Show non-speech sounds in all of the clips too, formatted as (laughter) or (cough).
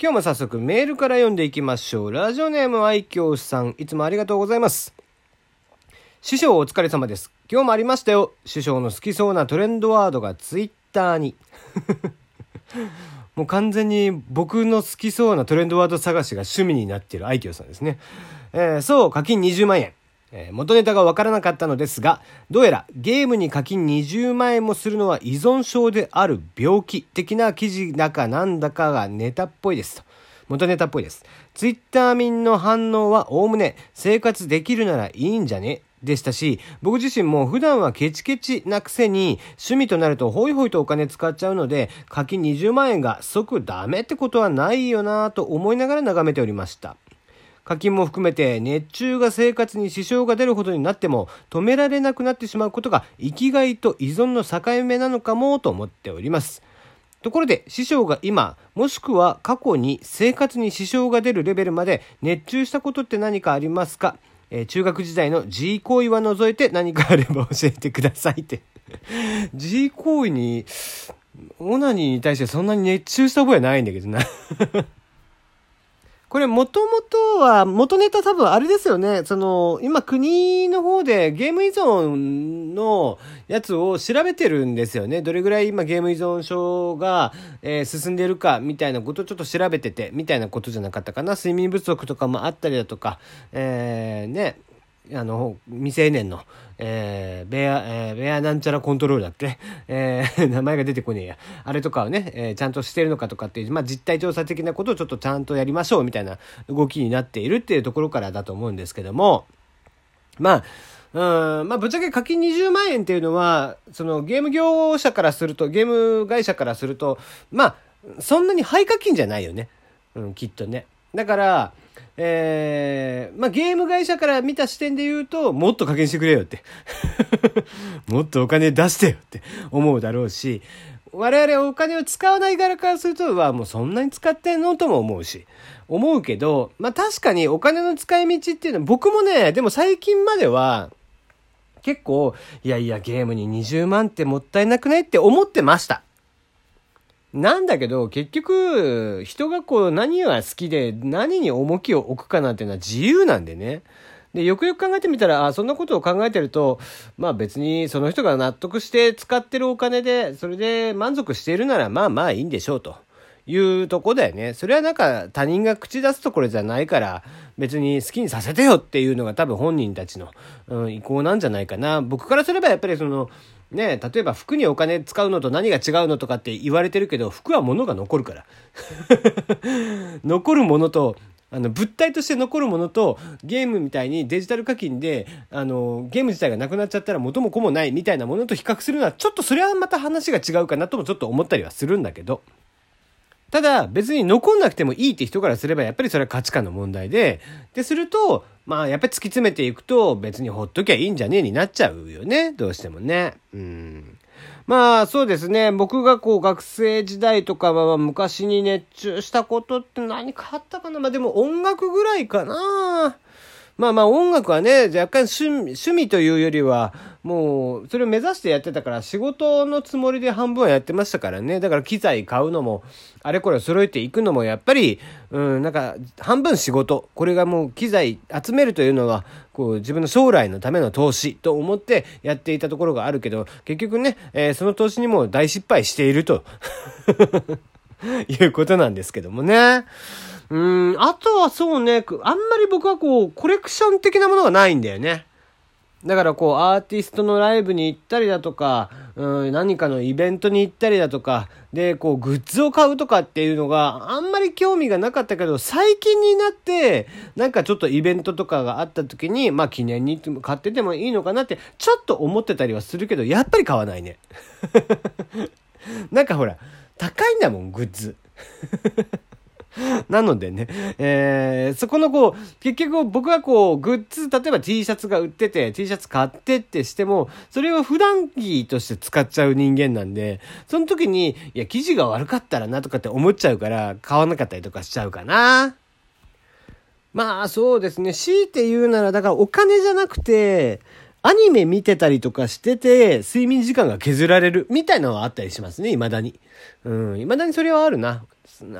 今日も早速メールから読んでいきましょう。ラジオネーム愛嬌さん、いつもありがとうございます。師匠お疲れ様です。今日もありましたよ。師匠の好きそうなトレンドワードがツイッターに。(laughs) もう完全に僕の好きそうなトレンドワード探しが趣味になっている愛嬌さんですね。えー、そう、課金20万円。え、元ネタがわからなかったのですが、どうやらゲームに課金20万円もするのは依存症である病気的な記事だかなんだかがネタっぽいですと。元ネタっぽいです。ツイッター民の反応はおおむね生活できるならいいんじゃね？でしたし、僕自身も普段はケチケチなくせに趣味となるとホイホイとお金使っちゃうので課金20万円が即ダメってことはないよなぁと思いながら眺めておりました。課金も含めて熱中が生活に支障が出るほどになっても止められなくなってしまうことが生きがいと依存の境目なのかもと思っております。ところで師匠が今もしくは過去に生活に支障が出るレベルまで熱中したことって何かありますか？えー、中学時代の G 行為は除いて何かあれば教えてくださいって。G 行為に、オナニーに対してそんなに熱中した覚えはないんだけどな。これもともとは、元ネタ多分あれですよね。その、今国の方でゲーム依存のやつを調べてるんですよね。どれぐらい今ゲーム依存症が、えー、進んでるかみたいなことをちょっと調べてて、みたいなことじゃなかったかな。睡眠不足とかもあったりだとか、えー、ね、あの、未成年の、えー、ベア、えー、ベアなんちゃらコントロールだっけえー、(laughs) 名前が出てこねえや。あれとかをね、えー、ちゃんとしてるのかとかっていう、まあ、実態調査的なことをちょっとちゃんとやりましょうみたいな動きになっているっていうところからだと思うんですけども、まあ、うん、まあ、ぶっちゃけ課金20万円っていうのは、そのゲーム業者からすると、ゲーム会社からすると、まあ、そんなに廃課金じゃないよね。うん、きっとね。だから、えー、まあ、ゲーム会社から見た視点で言うと、もっと課金してくれよって。(laughs) もっとお金出してよって思うだろうし、我々お金を使わない側からすると、はもうそんなに使ってんのとも思うし、思うけど、まあ、確かにお金の使い道っていうのは、僕もね、でも最近までは、結構、いやいや、ゲームに20万ってもったいなくないって思ってました。なんだけど、結局、人がこう何が好きで何に重きを置くかなんていうのは自由なんでね。で、よくよく考えてみたら、あ、そんなことを考えてると、まあ別にその人が納得して使ってるお金で、それで満足しているなら、まあまあいいんでしょうと。いうとこだよね。それはなんか他人が口出すところじゃないから、別に好きにさせてよっていうのが多分本人たちの、うん、意向なんじゃないかな。僕からすればやっぱりその、ね例えば服にお金使うのと何が違うのとかって言われてるけど、服は物が残るから。(laughs) 残るものと、あの、物体として残るものと、ゲームみたいにデジタル課金で、あの、ゲーム自体がなくなっちゃったら元も子もないみたいなものと比較するのは、ちょっとそれはまた話が違うかなともちょっと思ったりはするんだけど。ただ、別に残んなくてもいいって人からすれば、やっぱりそれは価値観の問題で、で、すると、まあ、やっぱり突き詰めていくと、別にほっときゃいいんじゃねえになっちゃうよね。どうしてもね。うん。まあ、そうですね。僕がこう、学生時代とかは、昔に熱中したことって何かあったかなまあ、でも音楽ぐらいかな。まあまあ音楽はね、若干趣味趣味というよりは、もう、それを目指してやってたから、仕事のつもりで半分はやってましたからね。だから機材買うのも、あれこれ揃えていくのも、やっぱり、うん、なんか、半分仕事。これがもう機材集めるというのは、こう、自分の将来のための投資と思ってやっていたところがあるけど、結局ね、えー、その投資にも大失敗していると (laughs) いうことなんですけどもね。うん、あとはそうね、あんまり僕はこう、コレクション的なものがないんだよね。だからこう、アーティストのライブに行ったりだとか、うん、何かのイベントに行ったりだとか、で、こう、グッズを買うとかっていうのがあんまり興味がなかったけど、最近になって、なんかちょっとイベントとかがあった時に、まあ記念に買っててもいいのかなって、ちょっと思ってたりはするけど、やっぱり買わないね。(laughs) なんかほら、高いんだもん、グッズ。(laughs) なのでね、えー、そこのこう、結局僕はこう、グッズ、例えば T シャツが売ってて、T シャツ買ってってしても、それを普段着として使っちゃう人間なんで、その時に、いや、生地が悪かったらなとかって思っちゃうから、買わなかったりとかしちゃうかな。まあそうですね。強いて言うなら、だからお金じゃなくて、アニメ見てたりとかしてて、睡眠時間が削られるみたいなのはあったりしますね、未だに。うん、未だにそれはあるな。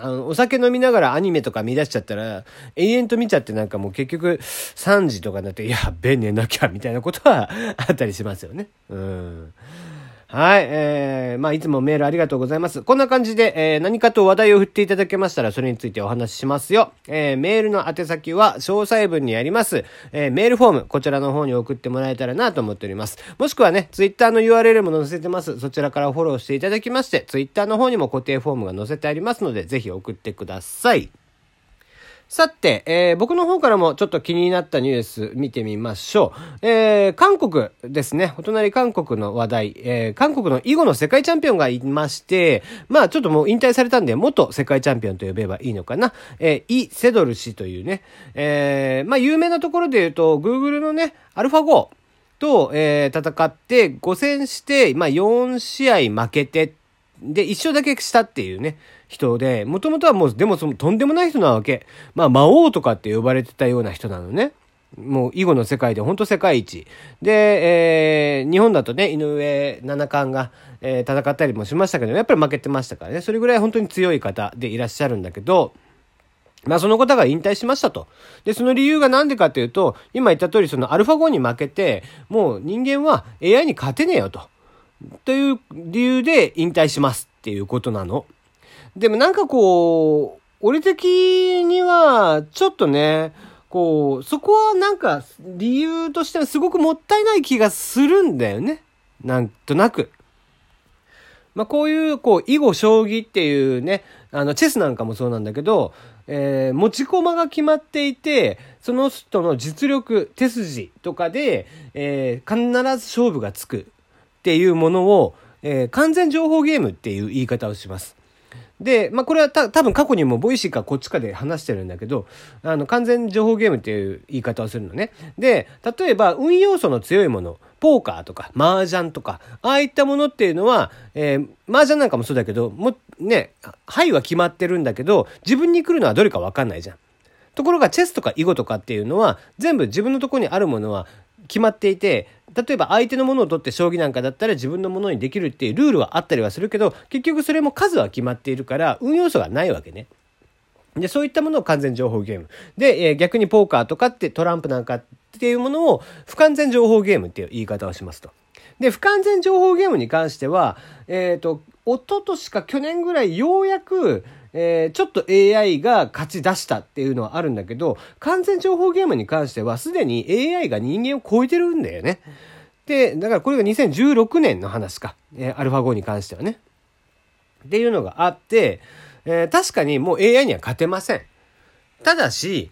あの、お酒飲みながらアニメとか見出しちゃったら、永遠と見ちゃってなんかもう結局3時とかになって、やべえ寝なきゃみたいなことはあったりしますよね。うん。はい。えー、まあ、いつもメールありがとうございます。こんな感じで、えー、何かと話題を振っていただけましたら、それについてお話ししますよ。えー、メールの宛先は、詳細文にあります、えー、メールフォーム、こちらの方に送ってもらえたらなと思っております。もしくはね、ツイッターの URL も載せてます。そちらからフォローしていただきまして、ツイッターの方にも固定フォームが載せてありますので、ぜひ送ってください。さて、えー、僕の方からもちょっと気になったニュース見てみましょう。えー、韓国ですね。お隣韓国の話題。えー、韓国の囲碁の世界チャンピオンがいまして、まあちょっともう引退されたんで、元世界チャンピオンと呼べばいいのかな。えー、イ・セドル氏というね。えー、まあ有名なところで言うと、Google のね、アルファ5と、えー、戦って5戦して、まあ4試合負けて、で、1勝だけしたっていうね。人で、もともとはもう、でもその、とんでもない人なわけ。まあ、魔王とかって呼ばれてたような人なのね。もう、囲碁の世界で本当世界一。で、えー、日本だとね、井上七冠が、えー、戦ったりもしましたけど、やっぱり負けてましたからね。それぐらい本当に強い方でいらっしゃるんだけど、まあその方が引退しましたと。で、その理由が何でかっていうと、今言った通りそのアルファ5に負けて、もう人間は AI に勝てねえよと。という理由で引退しますっていうことなの。でもなんかこう、俺的には、ちょっとね、こう、そこはなんか理由としてはすごくもったいない気がするんだよね。なんとなく。まあこういう、こう、囲碁将棋っていうね、あの、チェスなんかもそうなんだけど、えー、持ち駒が決まっていて、その人の実力、手筋とかで、えー、必ず勝負がつくっていうものを、えー、完全情報ゲームっていう言い方をします。で、まあ、これはた多分過去にもボイシーかこっちかで話してるんだけど、あの、完全情報ゲームっていう言い方をするのね。で、例えば運要素の強いもの、ポーカーとか、麻雀とか、ああいったものっていうのは、えー、麻雀なんかもそうだけど、も、ね、牌は決まってるんだけど、自分に来るのはどれかわかんないじゃん。ところがチェスとか囲碁とかっていうのは、全部自分のとこにあるものは決まっていて、例えば相手のものを取って将棋なんかだったら自分のものにできるっていうルールはあったりはするけど、結局それも数は決まっているから運要素がないわけね。で、そういったものを完全情報ゲーム。で、えー、逆にポーカーとかってトランプなんかっていうものを不完全情報ゲームっていう言い方をしますと。で、不完全情報ゲームに関しては、えっ、ー、と、一昨年か去年ぐらいようやく、えー、ちょっと AI が勝ち出したっていうのはあるんだけど、完全情報ゲームに関してはすでに AI が人間を超えてるんだよね。で、だからこれが2016年の話か。えー、アルファ5に関してはね。っていうのがあって、えー、確かにもう AI には勝てません。ただし、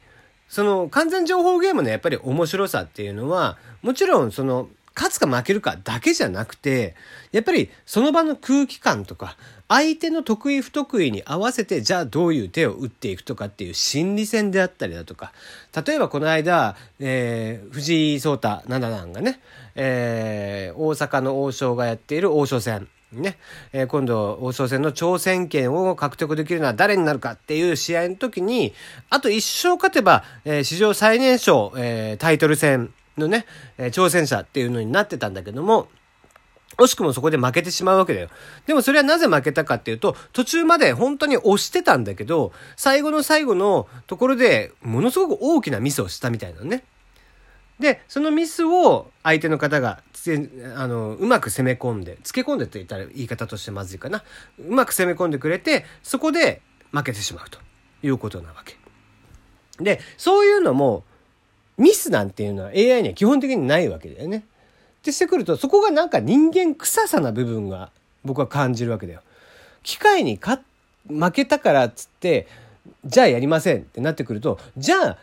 その完全情報ゲームのやっぱり面白さっていうのは、もちろんその勝つか負けるかだけじゃなくて、やっぱりその場の空気感とか、相手の得意不得意に合わせて、じゃあどういう手を打っていくとかっていう心理戦であったりだとか、例えばこの間、えー、藤井聡太七段がね、えー、大阪の王将がやっている王将戦、ね、えー、今度王将戦の挑戦権を獲得できるのは誰になるかっていう試合の時に、あと一勝勝てば、えー、史上最年少、えー、タイトル戦のね、え、挑戦者っていうのになってたんだけども、惜しくもそこで負けてしまうわけだよ。でもそれはなぜ負けたかっていうと、途中まで本当に押してたんだけど、最後の最後のところでものすごく大きなミスをしたみたいなね。で、そのミスを相手の方があのうまく攻め込んで、つけ込んでって言ったら言い方としてまずいかな。うまく攻め込んでくれて、そこで負けてしまうということなわけ。で、そういうのも、ミスなんていうのは AI には基本的にないわけだよね。ってしてくると、そこがなんか人間臭さな部分が僕は感じるわけだよ。機械に勝負けたからっつって、じゃあやりませんってなってくると、じゃあ、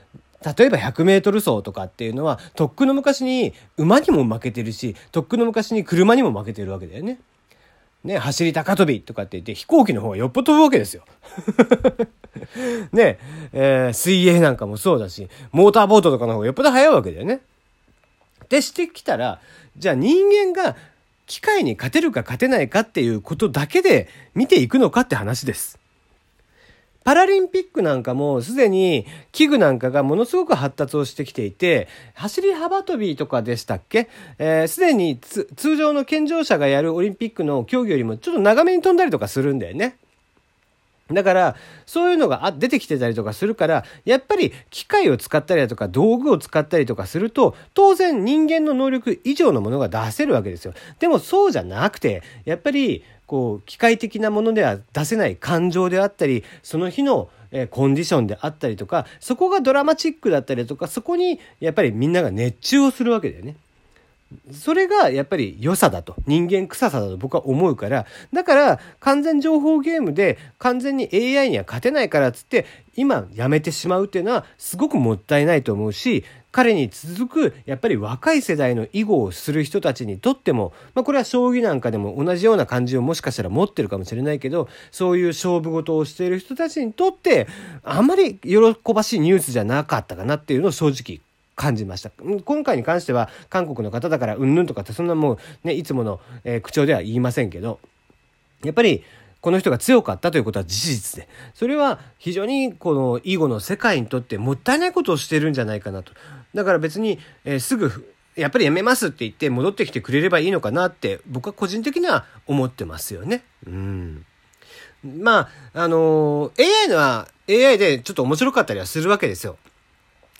例えば100メートル走とかっていうのは、とっくの昔に馬にも負けてるし、とっくの昔に車にも負けてるわけだよね。ね、走り高跳びとかって言って飛行機の方がよっぽど飛ぶわけですよ。(laughs) ね、えー、水泳なんかもそうだし、モーターボートとかの方がよっぽど速いわけだよね。ってしてきたら、じゃあ人間が機械に勝てるか勝てないかっていうことだけで見ていくのかって話です。パラリンピックなんかもすでに器具なんかがものすごく発達をしてきていて、走り幅跳びとかでしたっけ？すで、えー、に通常の健常者がやるオリンピックの競技よりもちょっと長めに飛んだりとかするんだよね。だから、そういうのが出てきてたりとかするから、やっぱり機械を使ったりだとか道具を使ったりとかすると、当然人間の能力以上のものが出せるわけですよ。でもそうじゃなくて、やっぱり、こう、機械的なものでは出せない感情であったり、その日のコンディションであったりとか、そこがドラマチックだったりとか、そこにやっぱりみんなが熱中をするわけだよね。それがやっぱり良さだと。人間臭さだと僕は思うから。だから完全情報ゲームで完全に AI には勝てないからっつって今やめてしまうっていうのはすごくもったいないと思うし、彼に続くやっぱり若い世代の囲碁をする人たちにとっても、まあこれは将棋なんかでも同じような感じをもしかしたら持ってるかもしれないけど、そういう勝負事をしている人たちにとって、あんまり喜ばしいニュースじゃなかったかなっていうのを正直感じました。今回に関しては韓国の方だからうんぬんとかってそんなもうね、いつもの、えー、口調では言いませんけど、やっぱりこの人が強かったということは事実で、それは非常にこの囲碁の世界にとってもったいないことをしてるんじゃないかなと。だから別に、えー、すぐやっぱりやめますって言って戻ってきてくれればいいのかなって僕は個人的には思ってますよね。うん。まあ、あのー、AI のは AI でちょっと面白かったりはするわけですよ。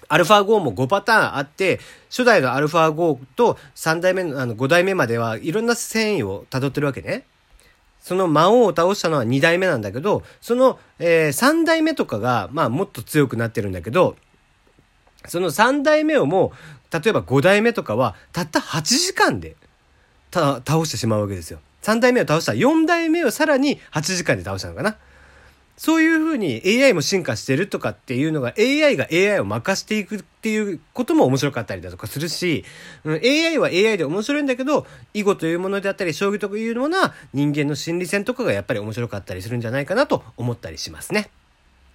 アルファ5も5パターンあって、初代のアルファ5と3代目の、あの、5代目まではいろんな繊維を辿ってるわけね。その魔王を倒したのは2代目なんだけど、その、えー、3代目とかが、まあもっと強くなってるんだけど、その3代目をもう、例えば5代目とかは、たった8時間で、倒してしまうわけですよ。3代目を倒した4代目をさらに8時間で倒したのかな。そういうふうに AI も進化してるとかっていうのが AI が AI を任していくっていうことも面白かったりだとかするし、うん、AI は AI で面白いんだけど、囲碁というものであったり、将棋というものは人間の心理戦とかがやっぱり面白かったりするんじゃないかなと思ったりしますね。